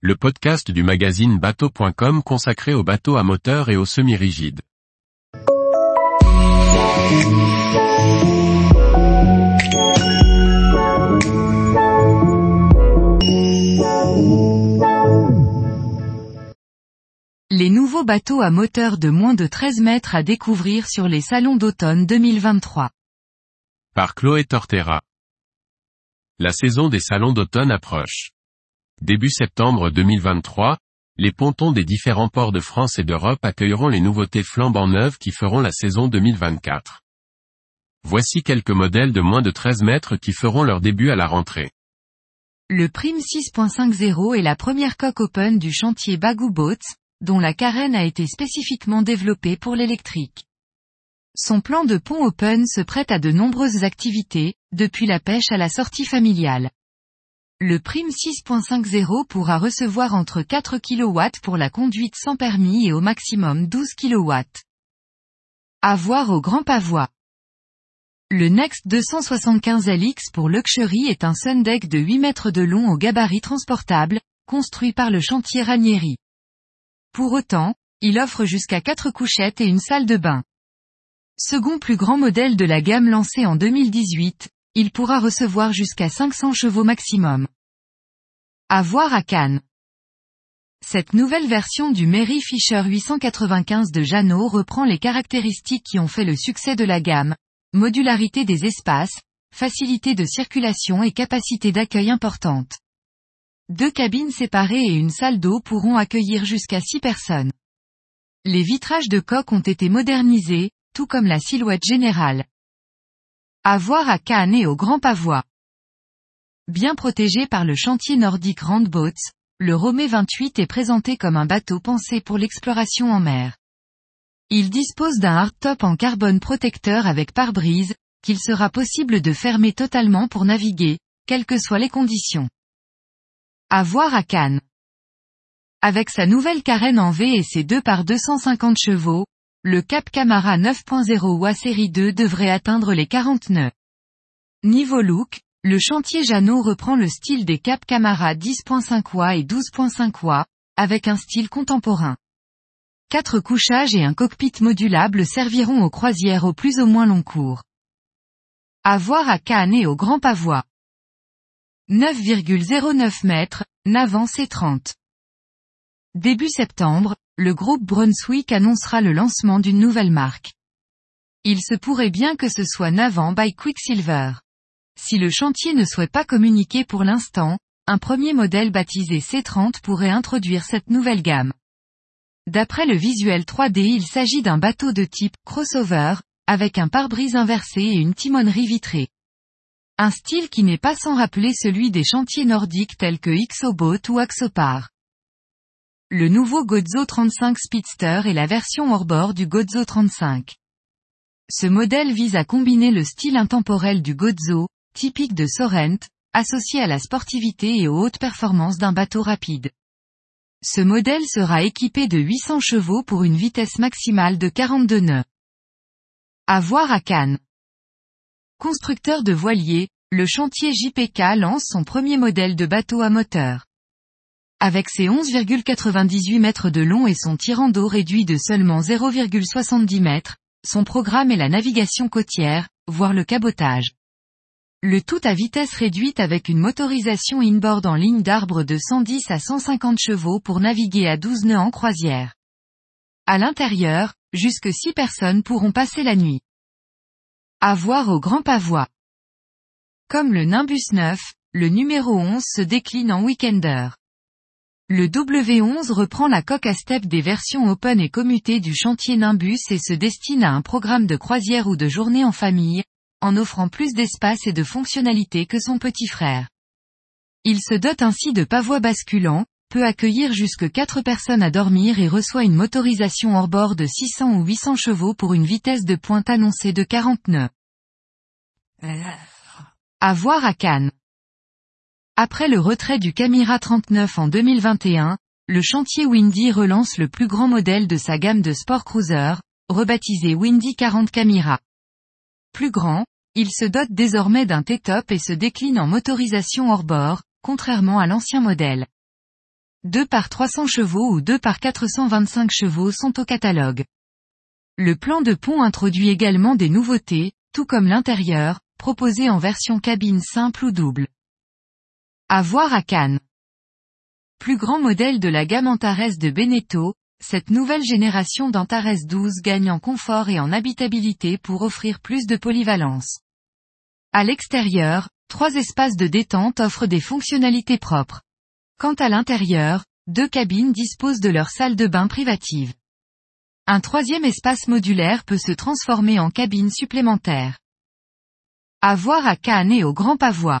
le podcast du magazine bateau.com consacré aux bateaux à moteur et aux semi-rigides. Les nouveaux bateaux à moteur de moins de 13 mètres à découvrir sur les salons d'automne 2023. Par Chloé Tortera. La saison des salons d'automne approche. Début septembre 2023, les pontons des différents ports de France et d'Europe accueilleront les nouveautés flambant neuves qui feront la saison 2024. Voici quelques modèles de moins de 13 mètres qui feront leur début à la rentrée. Le Prime 6.50 est la première coque open du chantier Bagou Boats, dont la carène a été spécifiquement développée pour l'électrique. Son plan de pont open se prête à de nombreuses activités, depuis la pêche à la sortie familiale. Le Prime 6.50 pourra recevoir entre 4 kW pour la conduite sans permis et au maximum 12 kW. À voir au Grand Pavois. Le Next 275LX pour Luxury est un sundeck de 8 mètres de long au gabarit transportable, construit par le chantier Ranieri. Pour autant, il offre jusqu'à 4 couchettes et une salle de bain. Second plus grand modèle de la gamme lancée en 2018, il pourra recevoir jusqu'à 500 chevaux maximum. À voir à Cannes. Cette nouvelle version du Mary Fisher 895 de Jeannot reprend les caractéristiques qui ont fait le succès de la gamme, modularité des espaces, facilité de circulation et capacité d'accueil importante. Deux cabines séparées et une salle d'eau pourront accueillir jusqu'à six personnes. Les vitrages de coque ont été modernisés, tout comme la silhouette générale. À voir à Cannes et au Grand Pavois. Bien protégé par le chantier nordique Randboats, le Romé 28 est présenté comme un bateau pensé pour l'exploration en mer. Il dispose d'un hardtop en carbone protecteur avec pare-brise, qu'il sera possible de fermer totalement pour naviguer, quelles que soient les conditions. À voir à Cannes. Avec sa nouvelle carène en V et ses 2 par 250 chevaux, le Cap Camara 9.0 OA série 2 devrait atteindre les 40 nœuds. Niveau look, le chantier Jeannot reprend le style des Cap Camara 10.5 OA et 12.5 OA, avec un style contemporain. Quatre couchages et un cockpit modulable serviront aux croisières au plus ou moins long cours. À voir à Cannes et au Grand Pavois. 9,09 mètres, Navant C30. Début septembre, le groupe Brunswick annoncera le lancement d'une nouvelle marque. Il se pourrait bien que ce soit Navant by Quicksilver. Si le chantier ne souhaite pas communiquer pour l'instant, un premier modèle baptisé C30 pourrait introduire cette nouvelle gamme. D'après le visuel 3D il s'agit d'un bateau de type crossover, avec un pare-brise inversé et une timonerie vitrée. Un style qui n'est pas sans rappeler celui des chantiers nordiques tels que Xobot ou Axopar. Le nouveau Gozo 35 Speedster est la version hors-bord du Gozo 35. Ce modèle vise à combiner le style intemporel du Gozo, typique de Sorrent, associé à la sportivité et aux hautes performances d'un bateau rapide. Ce modèle sera équipé de 800 chevaux pour une vitesse maximale de 42 nœuds. À voir à Cannes. Constructeur de voiliers, le chantier JPK lance son premier modèle de bateau à moteur. Avec ses 11,98 mètres de long et son tirant d'eau réduit de seulement 0,70 mètres, son programme est la navigation côtière, voire le cabotage. Le tout à vitesse réduite avec une motorisation inboard en ligne d'arbre de 110 à 150 chevaux pour naviguer à 12 nœuds en croisière. À l'intérieur, jusque 6 personnes pourront passer la nuit. À voir au Grand Pavois. Comme le Nimbus 9, le numéro 11 se décline en weekender. Le W11 reprend la coque à step des versions open et commutées du chantier Nimbus et se destine à un programme de croisière ou de journée en famille, en offrant plus d'espace et de fonctionnalités que son petit frère. Il se dote ainsi de pavois basculants, peut accueillir jusque 4 personnes à dormir et reçoit une motorisation hors bord de 600 ou 800 chevaux pour une vitesse de pointe annoncée de 40 nœuds. À voir à Cannes. Après le retrait du Camira 39 en 2021, le chantier Windy relance le plus grand modèle de sa gamme de sport cruiser, rebaptisé Windy 40 Camira. Plus grand, il se dote désormais d'un T-top et se décline en motorisation hors bord, contrairement à l'ancien modèle. 2 par 300 chevaux ou 2 par 425 chevaux sont au catalogue. Le plan de pont introduit également des nouveautés, tout comme l'intérieur, proposé en version cabine simple ou double. À à Cannes. Plus grand modèle de la gamme Antares de Beneteau, cette nouvelle génération d'Antares 12 gagne en confort et en habitabilité pour offrir plus de polyvalence. À l'extérieur, trois espaces de détente offrent des fonctionnalités propres. Quant à l'intérieur, deux cabines disposent de leur salle de bain privative. Un troisième espace modulaire peut se transformer en cabine supplémentaire. À voir à Cannes et au Grand Pavois.